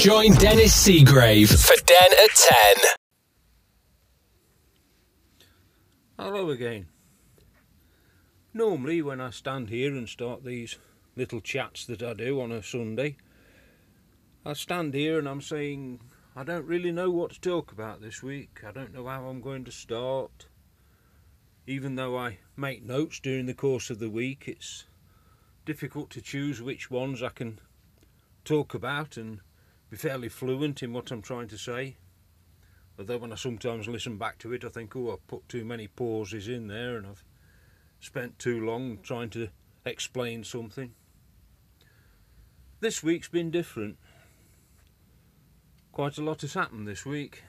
Join Denis Seagrave for Den at 10. Hello again. Normally, when I stand here and start these little chats that I do on a Sunday, I stand here and I'm saying, I don't really know what to talk about this week. I don't know how I'm going to start. Even though I make notes during the course of the week, it's difficult to choose which ones I can talk about and be fairly fluent in what I'm trying to say. Although when I sometimes listen back to it, I think, oh, I've put too many pauses in there and I've spent too long trying to explain something. This week's been different. Quite a lot has happened this week.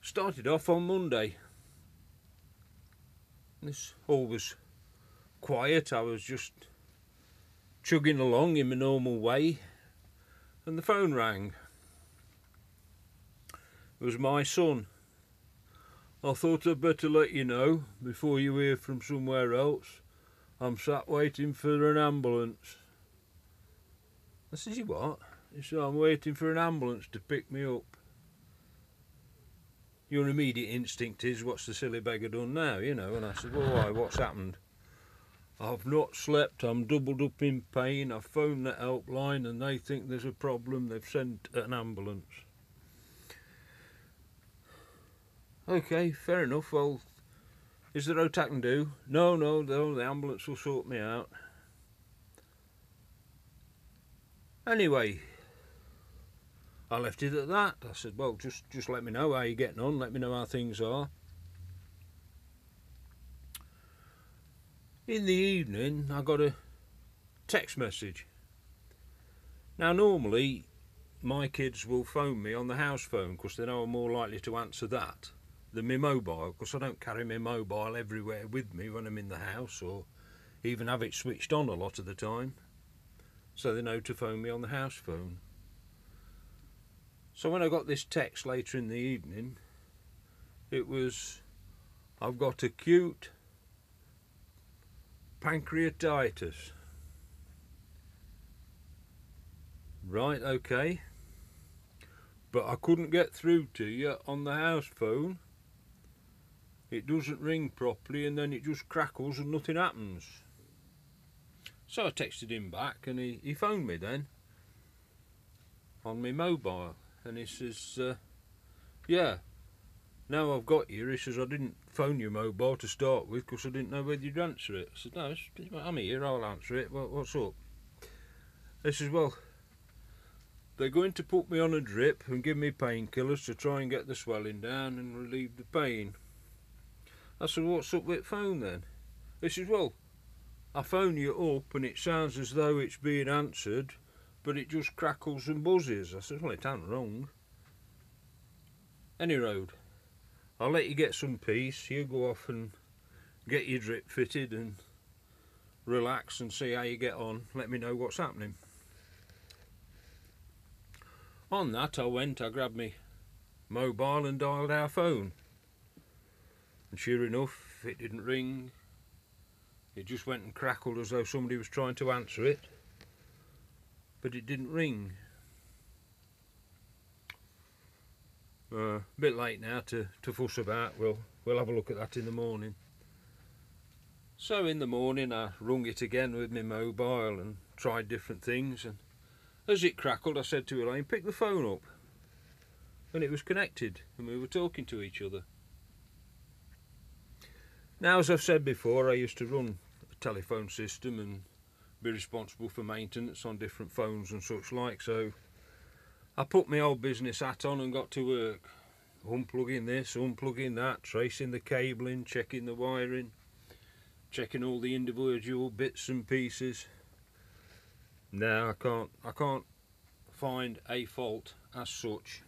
Started off on Monday. This all was quiet. I was just chugging along in my normal way, and the phone rang. It was my son. I thought I'd better let you know before you hear from somewhere else. I'm sat waiting for an ambulance. I said, You what? He said, I'm waiting for an ambulance to pick me up. Your immediate instinct is, What's the silly beggar done now? You know, and I said, Well, why? What's happened? I've not slept, I'm doubled up in pain. I've phoned the helpline and they think there's a problem. They've sent an ambulance. Okay, fair enough. Well, is there aught I can do? No, no, no, the ambulance will sort me out. Anyway, I left it at that. I said, well, just, just let me know how you're getting on, let me know how things are. In the evening, I got a text message. Now, normally, my kids will phone me on the house phone because they know I'm more likely to answer that than my mobile because I don't carry my mobile everywhere with me when I'm in the house or even have it switched on a lot of the time. So they know to phone me on the house phone. So when I got this text later in the evening, it was I've got acute pancreatitis. Right, okay. But I couldn't get through to you on the house phone it doesn't ring properly and then it just crackles and nothing happens. So I texted him back and he, he phoned me then on my mobile and he says, uh, Yeah, now I've got you. He says, I didn't phone your mobile to start with because I didn't know whether you'd answer it. I said, No, I'm here, I'll answer it. What, what's up? He says, Well, they're going to put me on a drip and give me painkillers to try and get the swelling down and relieve the pain. I said, what's up with phone then? He says, well, I phone you up and it sounds as though it's being answered, but it just crackles and buzzes. I said, well, it ain't wrong. Any road, I'll let you get some peace. You go off and get your drip fitted and relax and see how you get on. Let me know what's happening. On that, I went, I grabbed my mobile and dialed our phone. And sure enough, it didn't ring. It just went and crackled as though somebody was trying to answer it. But it didn't ring. Uh, a bit late now to, to fuss about. We'll, we'll have a look at that in the morning. So in the morning I rung it again with my mobile and tried different things and as it crackled I said to Elaine, pick the phone up. And it was connected and we were talking to each other. Now, as I've said before, I used to run a telephone system and be responsible for maintenance on different phones and such like, so I put my old business hat on and got to work. Unplugging this, unplugging that, tracing the cabling, checking the wiring, checking all the individual bits and pieces. Now I can't I can't find a fault as such.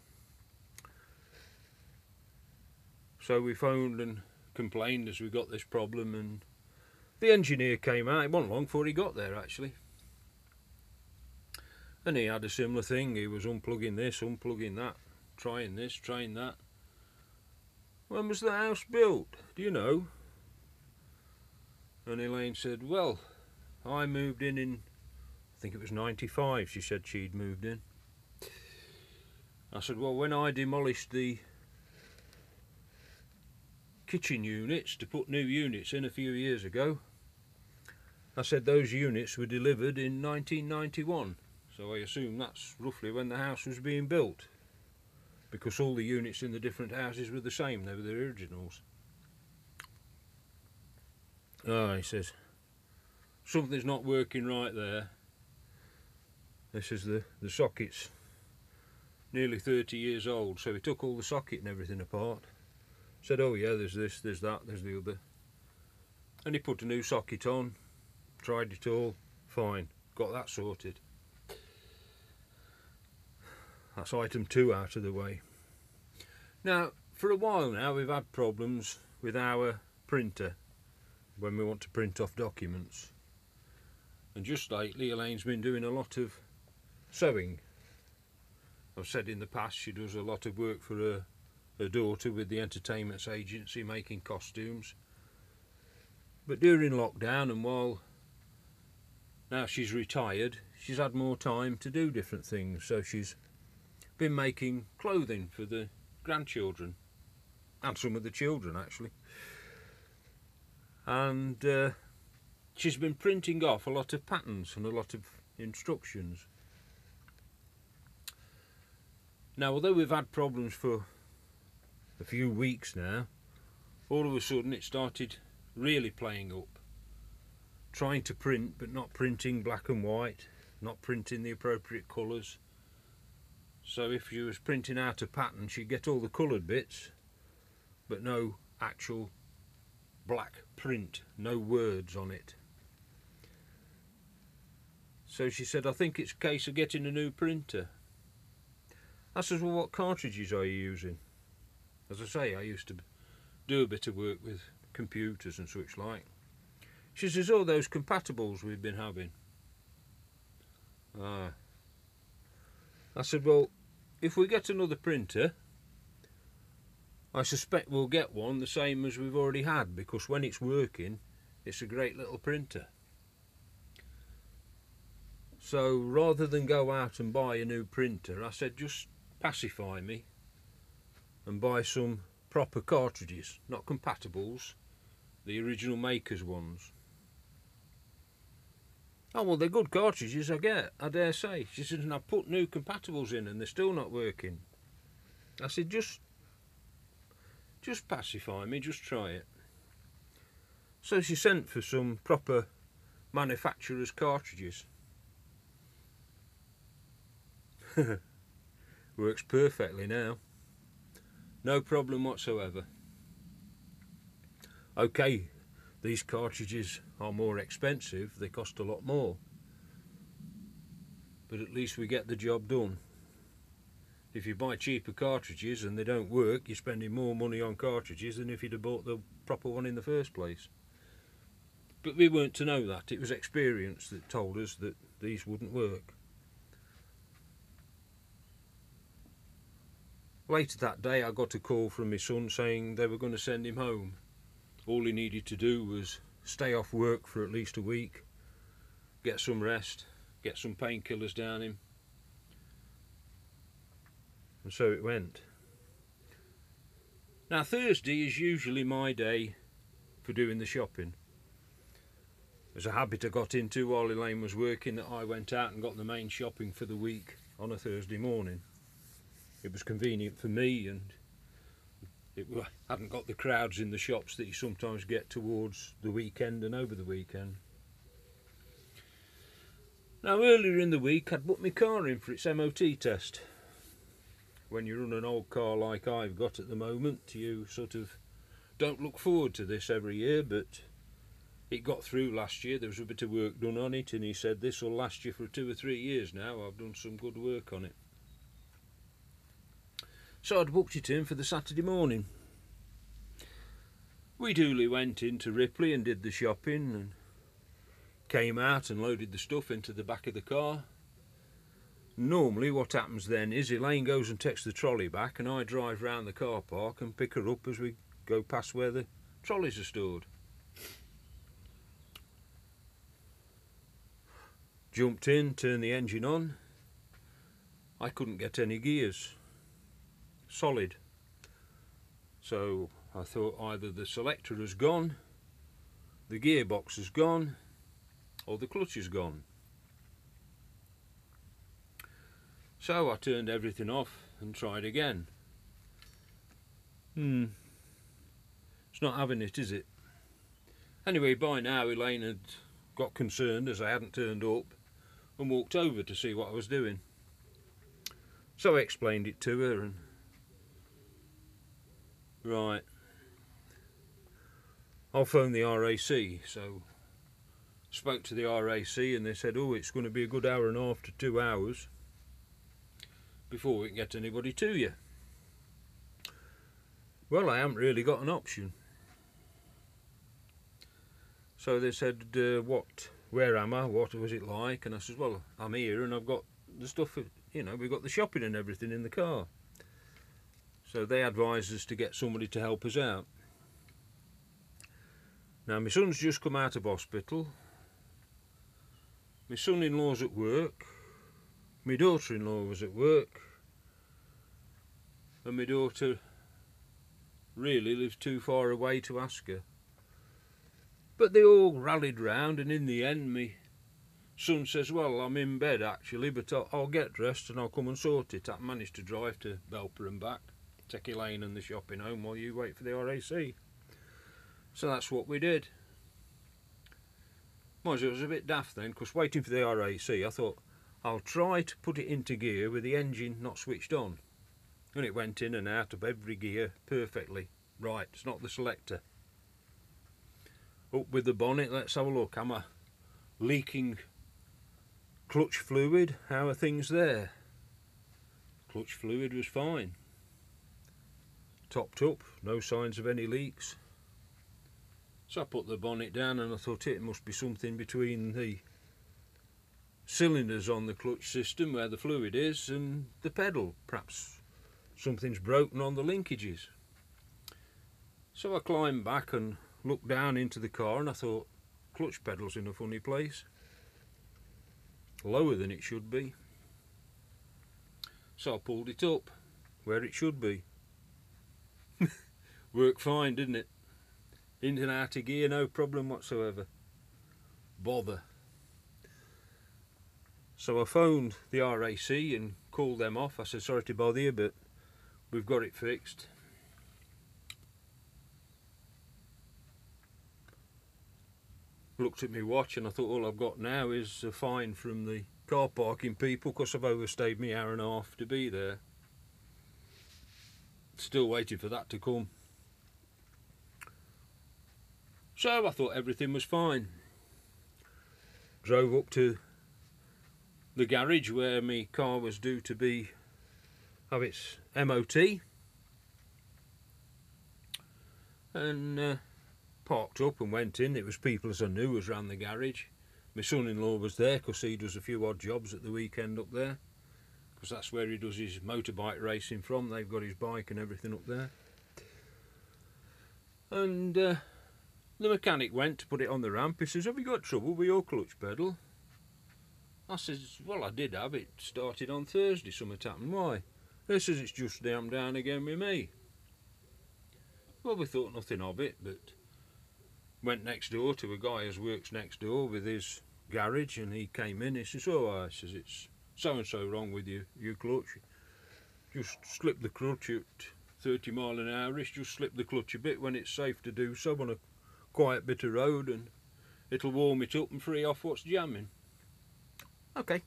So we phoned and complained as we got this problem and the engineer came out, it wasn't long before he got there actually. And he had a similar thing, he was unplugging this, unplugging that, trying this, trying that. When was the house built? Do you know? And Elaine said, well, I moved in in I think it was 95 she said she'd moved in. I said, well, when I demolished the kitchen units to put new units in a few years ago, I said those units were delivered in 1991. So I assume that's roughly when the house was being built. Because all the units in the different houses were the same, they were the originals. Ah, he says, something's not working right there. This is the, the sockets nearly 30 years old, so he took all the socket and everything apart. Said, oh yeah, there's this, there's that, there's the other. And he put a new socket on, tried it all, fine, got that sorted. That's item two out of the way. Now, for a while now, we've had problems with our printer when we want to print off documents. And just lately, Elaine's been doing a lot of sewing. I've said in the past she does a lot of work for her, her daughter with the entertainments agency making costumes. But during lockdown and while now she's retired, she's had more time to do different things. So she's been making clothing for the grandchildren and some of the children actually. And uh, she's been printing off a lot of patterns and a lot of instructions. Now, although we've had problems for a few weeks now, all of a sudden it started really playing up. Trying to print, but not printing black and white, not printing the appropriate colours. So if she was printing out a pattern, she'd get all the coloured bits, but no actual black print, no words on it. So she said, I think it's a case of getting a new printer. I says, well, what cartridges are you using? As I say, I used to do a bit of work with computers and such like. She says, oh, those compatibles we've been having. Ah. I said, well, if we get another printer, I suspect we'll get one the same as we've already had because when it's working, it's a great little printer. So rather than go out and buy a new printer, I said just pacify me and buy some proper cartridges, not compatibles, the original maker's ones. Oh well, they're good cartridges, I get, I dare say. She said, and I put new compatibles in and they're still not working. I said, just, just pacify me, just try it. So she sent for some proper manufacturer's cartridges. Works perfectly now. No problem whatsoever. Okay, these cartridges are more expensive, they cost a lot more. But at least we get the job done. If you buy cheaper cartridges and they don't work, you're spending more money on cartridges than if you'd have bought the proper one in the first place. But we weren't to know that, it was experience that told us that these wouldn't work. Later that day I got a call from my son saying they were going to send him home. All he needed to do was stay off work for at least a week, get some rest, get some painkillers down him. And so it went. Now Thursday is usually my day for doing the shopping. There's a habit I got into while Elaine was working that I went out and got the main shopping for the week on a Thursday morning it was convenient for me and it hadn't got the crowds in the shops that you sometimes get towards the weekend and over the weekend. Now earlier in the week I'd put my car in for its MOT test. When you run an old car like I've got at the moment you sort of don't look forward to this every year but it got through last year there was a bit of work done on it and he said this will last you for two or three years now I've done some good work on it. So I'd booked it in for the Saturday morning. We duly went into Ripley and did the shopping and came out and loaded the stuff into the back of the car. Normally what happens then is Elaine goes and takes the trolley back and I drive round the car park and pick her up as we go past where the trolleys are stored. Jumped in, turned the engine on. I couldn't get any gears. Solid. So I thought either the selector has gone, the gearbox has gone, or the clutch has gone. So I turned everything off and tried again. Hmm. It's not having it, is it? Anyway, by now Elaine had got concerned as I hadn't turned up and walked over to see what I was doing. So I explained it to her and right. I'll phone the RAC. So spoke to the RAC and they said, oh, it's going to be a good hour and a half to two hours before we can get anybody to you. Well, I haven't really got an option. So they said, uh, what, where am I, what was it like? And I said, well, I'm here and I've got the stuff, you know, we've got the shopping and everything in the car. So they advised us to get somebody to help us out. Now, my son's just come out of hospital. My son-in-law's at work. My daughter-in-law was at work. And my daughter really lives too far away to ask her. But they all rallied round, and in the end, me son says, Well, I'm in bed actually, but I'll, I'll, get dressed and I'll come and sort it. I managed to drive to Belper and back, take Lane and the shopping home while you wait for the RAC. So that's what we did. Mind it was a bit daft then, because waiting for the RAC, I thought, I'll try to put it into gear with the engine not switched on. And it went in and out of every gear perfectly. Right, it's not the selector up with the bonnet let's have a look am I leaking clutch fluid how are things there clutch fluid was fine topped up no signs of any leaks so I put the bonnet down and I thought it must be something between the cylinders on the clutch system where the fluid is and the pedal perhaps something's broken on the linkages so I climbed back and looked down into the car and I thought, clutch pedal's in a funny place. Lower than it should be. So I pulled it up where it should be. Worked fine, didn't it? In and out of gear, no problem whatsoever. Bother. So I phoned the RAC and called them off. I said, sorry to bother you, but we've got it fixed. looked at my watch and I thought all I've got now is a fine from the car parking people because I've overstayed me hour and a half to be there. Still waiting for that to come. So I thought everything was fine. Drove up to the garage where my car was due to be have its MOT and uh, parked up and went in. It was people as I knew was ran the garage. My son-in-law was there because he does a few odd jobs at the weekend up there. Because that's where he does his motorbike racing from. They've got his bike and everything up there. And uh, the mechanic went to put it on the ramp. He says, have you got trouble with your clutch pedal? I says, well, I did have it. Started on Thursday, something happened. Why? He says, it's just down down again with me. Well, we thought nothing of it, but went next door to a guy who works next door with his garage and he came in he says oh I says it's so and so wrong with you your clutch just slip the clutch at 30 mile an hour just slip the clutch a bit when it's safe to do so on a quiet bit of road and it'll warm it up and free off what's jamming. Okay.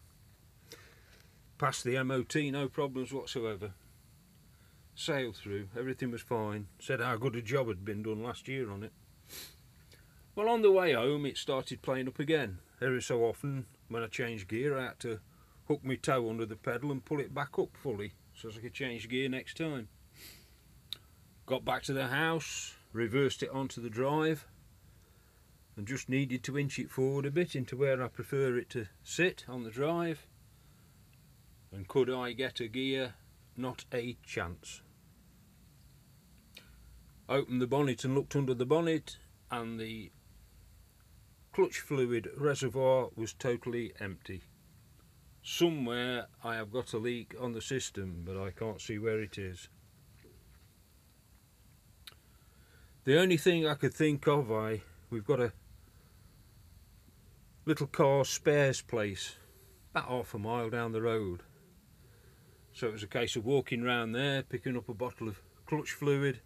Passed the MOT no problems whatsoever. Sailed through everything was fine. Said how good a job had been done last year on it. Well, on the way home, it started playing up again. Every so often, when I changed gear, I had to hook my toe under the pedal and pull it back up fully so as I could change gear next time. Got back to the house, reversed it onto the drive, and just needed to inch it forward a bit into where I prefer it to sit on the drive. And could I get a gear? Not a chance. Opened the bonnet and looked under the bonnet, and the clutch fluid reservoir was totally empty. Somewhere I have got a leak on the system, but I can't see where it is. The only thing I could think of, I we've got a little car spares place about half a mile down the road. So it was a case of walking round there, picking up a bottle of clutch fluid,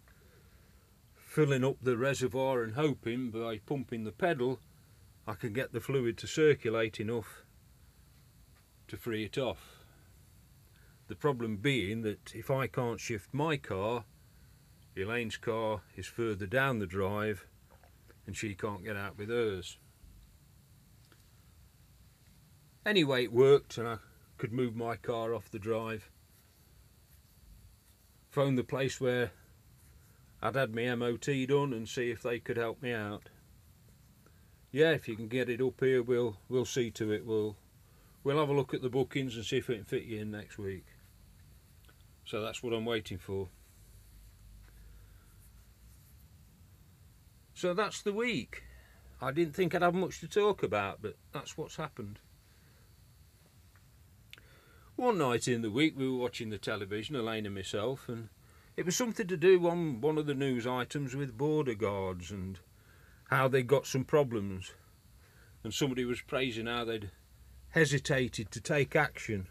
filling up the reservoir and hoping by pumping the pedal I could get the fluid to circulate enough to free it off. The problem being that if I can't shift my car, Elaine's car is further down the drive and she can't get out with hers. Anyway, it worked and I could move my car off the drive. Phoned the place where I'd had my MOT done and see if they could help me out. Yeah, if you can get it up here, we'll we'll see to it. We'll we'll have a look at the bookings and see if it can fit you in next week. So that's what I'm waiting for. So that's the week. I didn't think I'd have much to talk about, but that's what's happened. One night in the week we were watching the television, Elaine and myself, and it was something to do on one of the news items with border guards and how they got some problems. And somebody was praising how they'd hesitated to take action.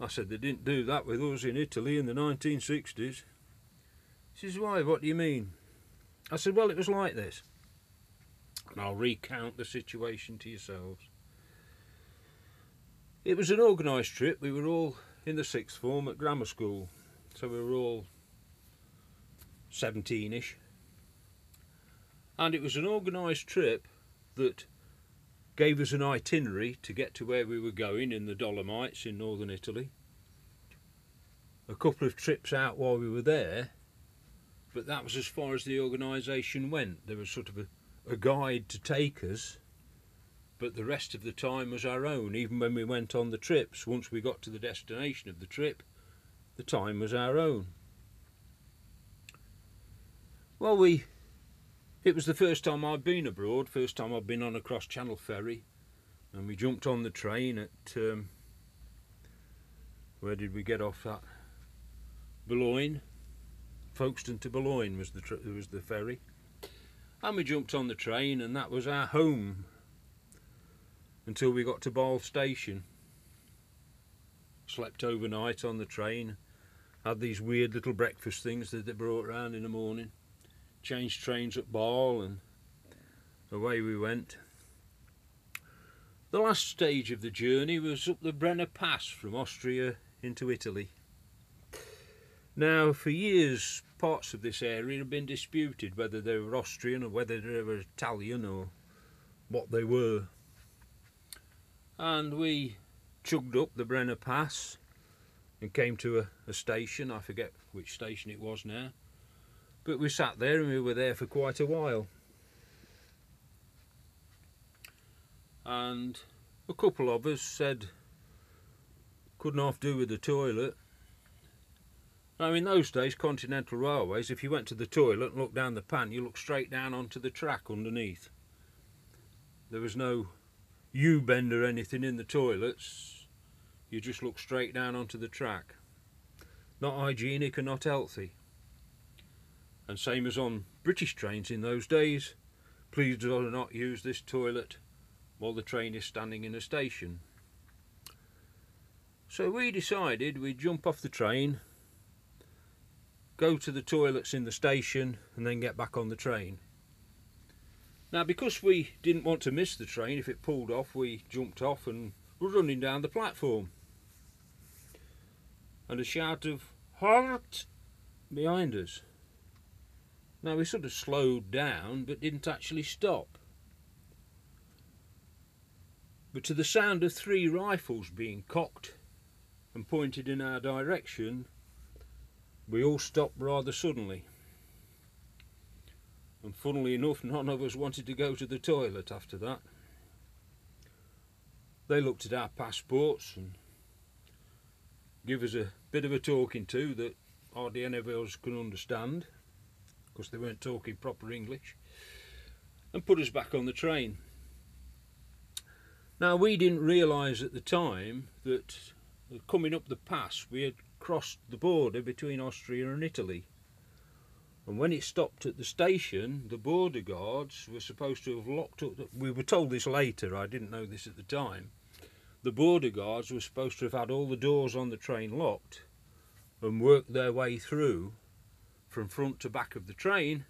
I said they didn't do that with us in Italy in the 1960s. She says, why, what do you mean? I said, well, it was like this. And I'll recount the situation to yourselves. It was an organised trip. We were all in the sixth form at grammar school, so we were all 17ish. And it was an organised trip that gave us an itinerary to get to where we were going in the Dolomites in northern Italy. A couple of trips out while we were there, but that was as far as the organisation went. There was sort of a, a guide to take us but the rest of the time was our own. Even when we went on the trips, once we got to the destination of the trip, the time was our own. Well, we. It was the first time I'd been abroad, first time I'd been on a cross channel ferry, and we jumped on the train at. Um, where did we get off at? Boulogne. Folkestone to Boulogne was the was the ferry, and we jumped on the train, and that was our home until we got to Basle station. Slept overnight on the train, had these weird little breakfast things that they brought round in the morning. Changed trains at Basle and away we went. The last stage of the journey was up the Brenner Pass from Austria into Italy. Now, for years, parts of this area have been disputed whether they were Austrian or whether they were Italian or what they were and we chugged up the Brenner Pass and came to a, a, station. I forget which station it was now, but we sat there and we were there for quite a while. And a couple of us said couldn't half do with the toilet. Now in those days, Continental Railways, if you went to the toilet and looked down the pan, you looked straight down onto the track underneath. There was no U-bend or anything in the toilets. You just look straight down onto the track. Not hygienic and not healthy. And same as on British trains in those days, please do not use this toilet while the train is standing in a station. So we decided we'd jump off the train, go to the toilets in the station and then get back on the train. Now, because we didn't want to miss the train, if it pulled off, we jumped off and were running down the platform. And a shout of halt behind us. Now, we sort of slowed down, but didn't actually stop. But to the sound of three rifles being cocked and pointed in our direction, we all stopped rather suddenly and funnily enough none of us wanted to go to the toilet after that. They looked at our passports and give us a bit of a talking to that hardly any of us could understand because they weren't talking proper English and put us back on the train. Now, we didn't realise at the time that uh, coming up the pass, we had crossed the border between Austria and Italy. And when it stopped at the station, the border guards were supposed to have locked up. We were told this later, I didn't know this at the time. The border guards were supposed to have had all the doors on the train locked and worked their way through from front to back of the train.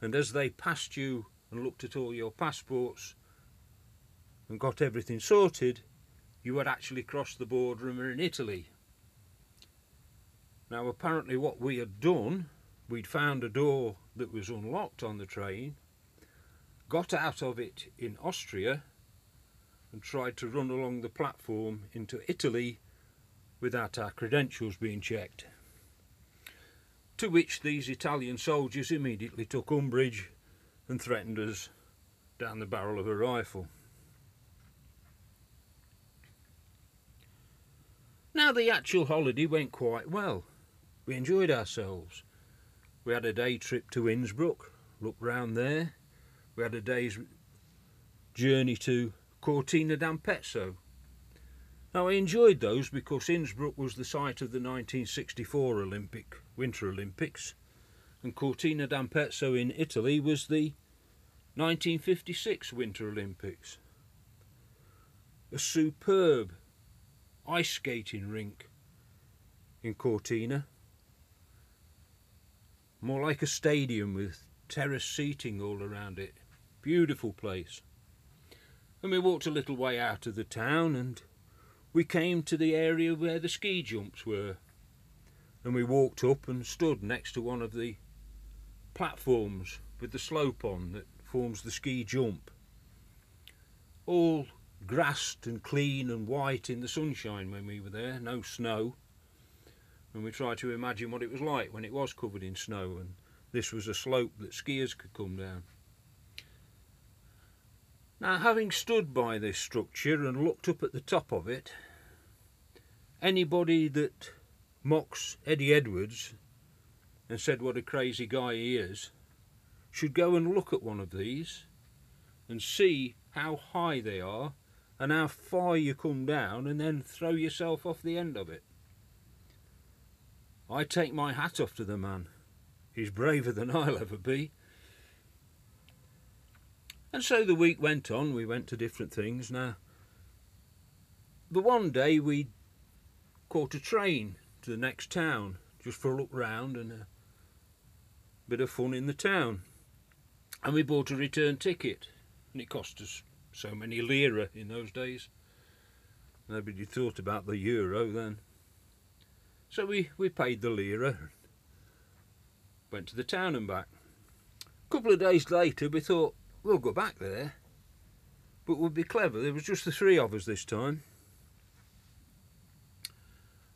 And as they passed you and looked at all your passports and got everything sorted, you had actually crossed the border and were in Italy. Now, apparently, what we had done, we'd found a door that was unlocked on the train, got out of it in Austria, and tried to run along the platform into Italy without our credentials being checked. To which these Italian soldiers immediately took umbrage and threatened us down the barrel of a rifle. Now, the actual holiday went quite well. We enjoyed ourselves. We had a day trip to Innsbruck, looked round there. We had a day's journey to Cortina d'Ampezzo. Now, I enjoyed those because Innsbruck was the site of the 1964 Olympic Winter Olympics, and Cortina d'Ampezzo in Italy was the 1956 Winter Olympics. A superb ice skating rink in Cortina. More like a stadium with terrace seating all around it. Beautiful place. And we walked a little way out of the town and we came to the area where the ski jumps were. And we walked up and stood next to one of the platforms with the slope on that forms the ski jump. All grassed and clean and white in the sunshine when we were there, no snow. And we tried to imagine what it was like when it was covered in snow and this was a slope that skiers could come down. Now, having stood by this structure and looked up at the top of it, anybody that mocks Eddie Edwards and said what a crazy guy he is should go and look at one of these and see how high they are and how far you come down and then throw yourself off the end of it. I take my hat off to the man. He's braver than I'll ever be. And so the week went on, we went to different things. Now, the one day we caught a train to the next town just for a look round and a bit of fun in the town. And we bought a return ticket, and it cost us so many lira in those days. Nobody thought about the euro then. So we, we paid the lira, went to the town and back. A couple of days later we thought, we'll go back there, but we'll be clever. There was just the three of us this time.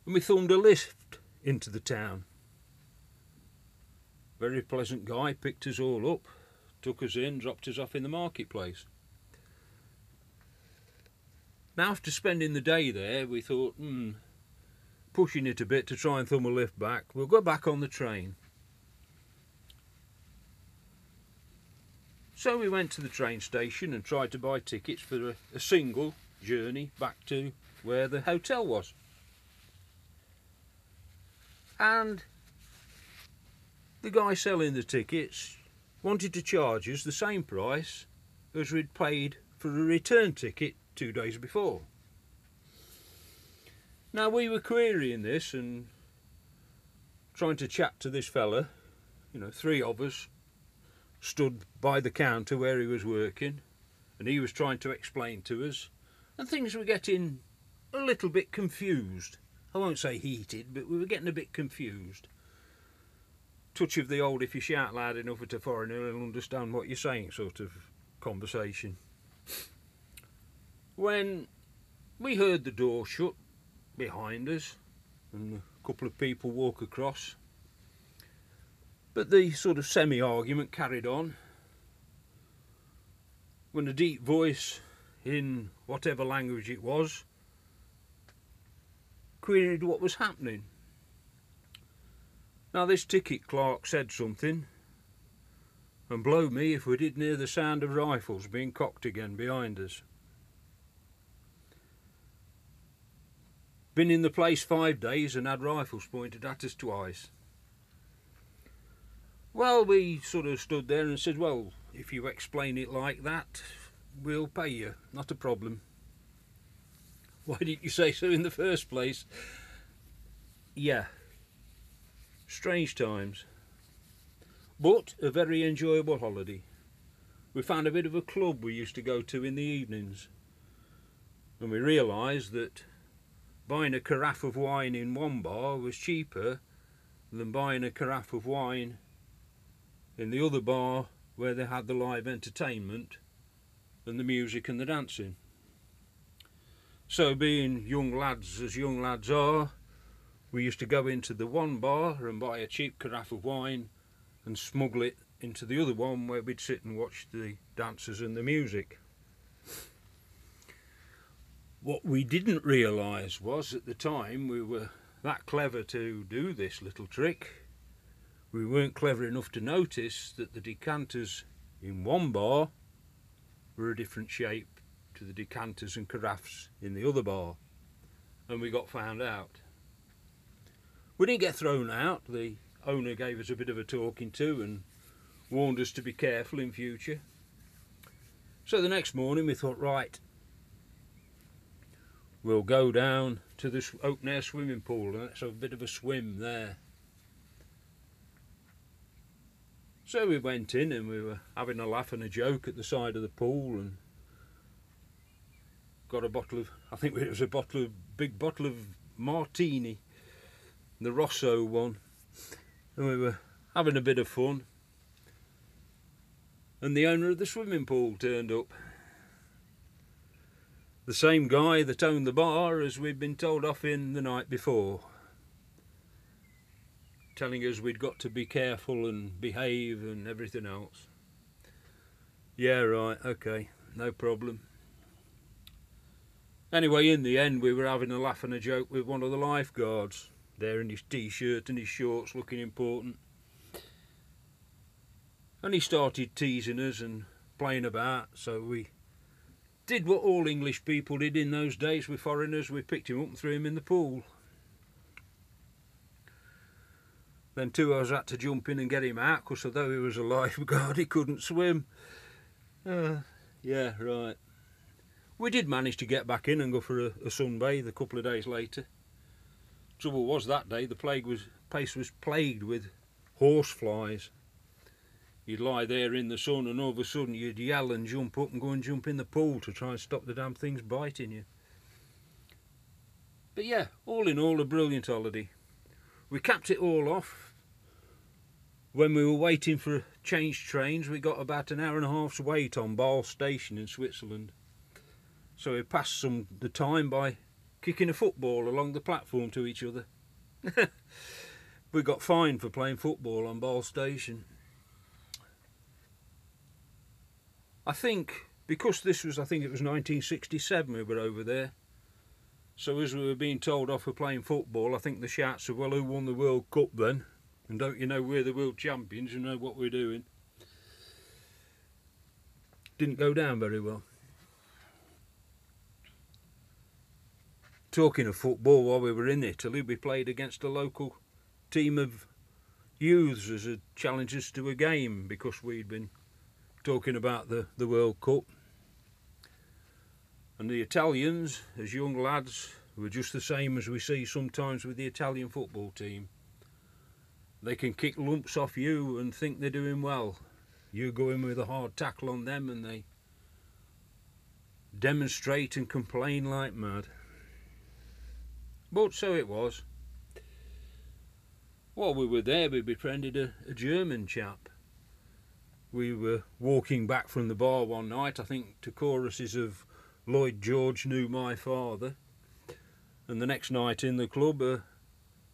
And we thumbed a lift into the town. Very pleasant guy, picked us all up, took us in, dropped us off in the marketplace. Now, after spending the day there, we thought, hmm, pushing it a bit to try and thumb a lift back, we'll go back on the train. So we went to the train station and tried to buy tickets for a, a single journey back to where the hotel was. And the guy selling the tickets wanted to charge us the same price as we'd paid for a return ticket two days before. Now we were querying this and trying to chat to this fella. You know, three of us stood by the counter where he was working and he was trying to explain to us and things were getting a little bit confused. I won't say heated, but we were getting a bit confused. Touch of the old if you shout loud enough at a foreigner he'll understand what you're saying sort of conversation when we heard the door shut behind us and a couple of people walk across. But the sort of semi argument carried on when a deep voice in whatever language it was queried what was happening. Now, this ticket clerk said something, and blow me if we didn't hear the sound of rifles being cocked again behind us. Been in the place five days and had rifles pointed at us twice. Well, we sort of stood there and said, well, if you explain it like that, we'll pay you, not a problem. Why didn't you say so in the first place? Yeah. Strange times. But a very enjoyable holiday. We found a bit of a club we used to go to in the evenings. And we realised that buying a carafe of wine in one bar was cheaper than buying a carafe of wine in the other bar where they had the live entertainment and the music and the dancing. So, being young lads as young lads are, we used to go into the one bar and buy a cheap carafe of wine and smuggle it into the other one where we'd sit and watch the dancers and the music. What we didn't realise was at the time we were that clever to do this little trick. We weren't clever enough to notice that the decanters in one bar were a different shape to the decanters and carafes in the other bar, and we got found out. We didn't get thrown out. The owner gave us a bit of a talking to and warned us to be careful in future. So the next morning we thought, right, we'll go down to this open air swimming pool and let's have a bit of a swim there. So we went in and we were having a laugh and a joke at the side of the pool and got a bottle of, I think it was a bottle of, big bottle of martini, the Rosso one. And we were having a bit of fun. And the owner of the swimming pool turned up. The same guy that owned the bar as we'd been told off in the night before. Telling us we'd got to be careful and behave and everything else. Yeah, right, okay, no problem. Anyway, in the end, we were having a laugh and a joke with one of the lifeguards, there in his t shirt and his shorts looking important. And he started teasing us and playing about, so we did what all English people did in those days with foreigners we picked him up and threw him in the pool. Then two of us had to jump in and get him out because although he was a lifeguard, he couldn't swim. Uh, yeah, right. We did manage to get back in and go for a, a sunbathe a couple of days later. Trouble was that day the plague was place was plagued with horse flies. You'd lie there in the sun and all of a sudden you'd yell and jump up and go and jump in the pool to try and stop the damn things biting you. But yeah, all in all a brilliant holiday. We capped it all off. When we were waiting for change trains we got about an hour and a half's wait on Bâle station in Switzerland. So we passed some the time by kicking a football along the platform to each other. we got fined for playing football on Bâle Station. I think because this was, I think it was 1967 we were over there. So as we were being told off for playing football, I think the shouts of, well, who won the World Cup then? And don't you know we're the world champions, you know what we're doing. Didn't go down very well. talking of football, while we were in Italy, we played against a local team of youths as a challengers to a game because we'd been talking about the, the World Cup. And the Italians, as young lads, were just the same as we see sometimes with the Italian football team. They can kick lumps off you and think they're doing well. You go in with a hard tackle on them and they demonstrate and complain like mad. But so it was. While we were there, we befriended a, a German chap. We were walking back from the bar one night, I think to choruses of Lloyd George Knew My Father. And the next night in the club, a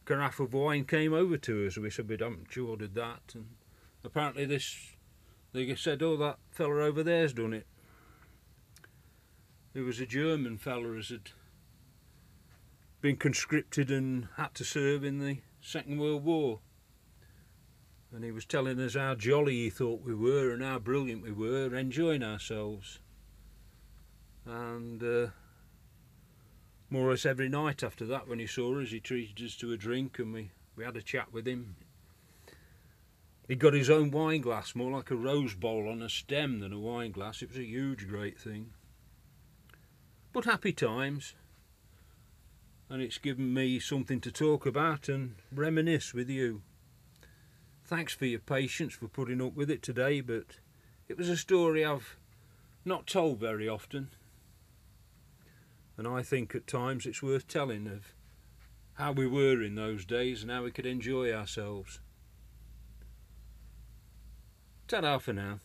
carafe of wine came over to us. We said we'd haven't ordered that. And apparently this, they said, oh, that fella over there's done it. It was a German fella as had been conscripted and had to serve in the Second World War. And he was telling us how jolly he thought we were and how brilliant we were, enjoying ourselves. And uh, more or less every night after that when he saw us. He treated us to a drink and we, we had a chat with him. He got his own wine glass, more like a rose bowl on a stem than a wine glass. It was a huge, great thing. But happy times. And it's given me something to talk about and reminisce with you. Thanks for your patience for putting up with it today, but it was a story I've not told very often. And I think at times it's worth telling of how we were in those days and how we could enjoy ourselves. Ta-da for now.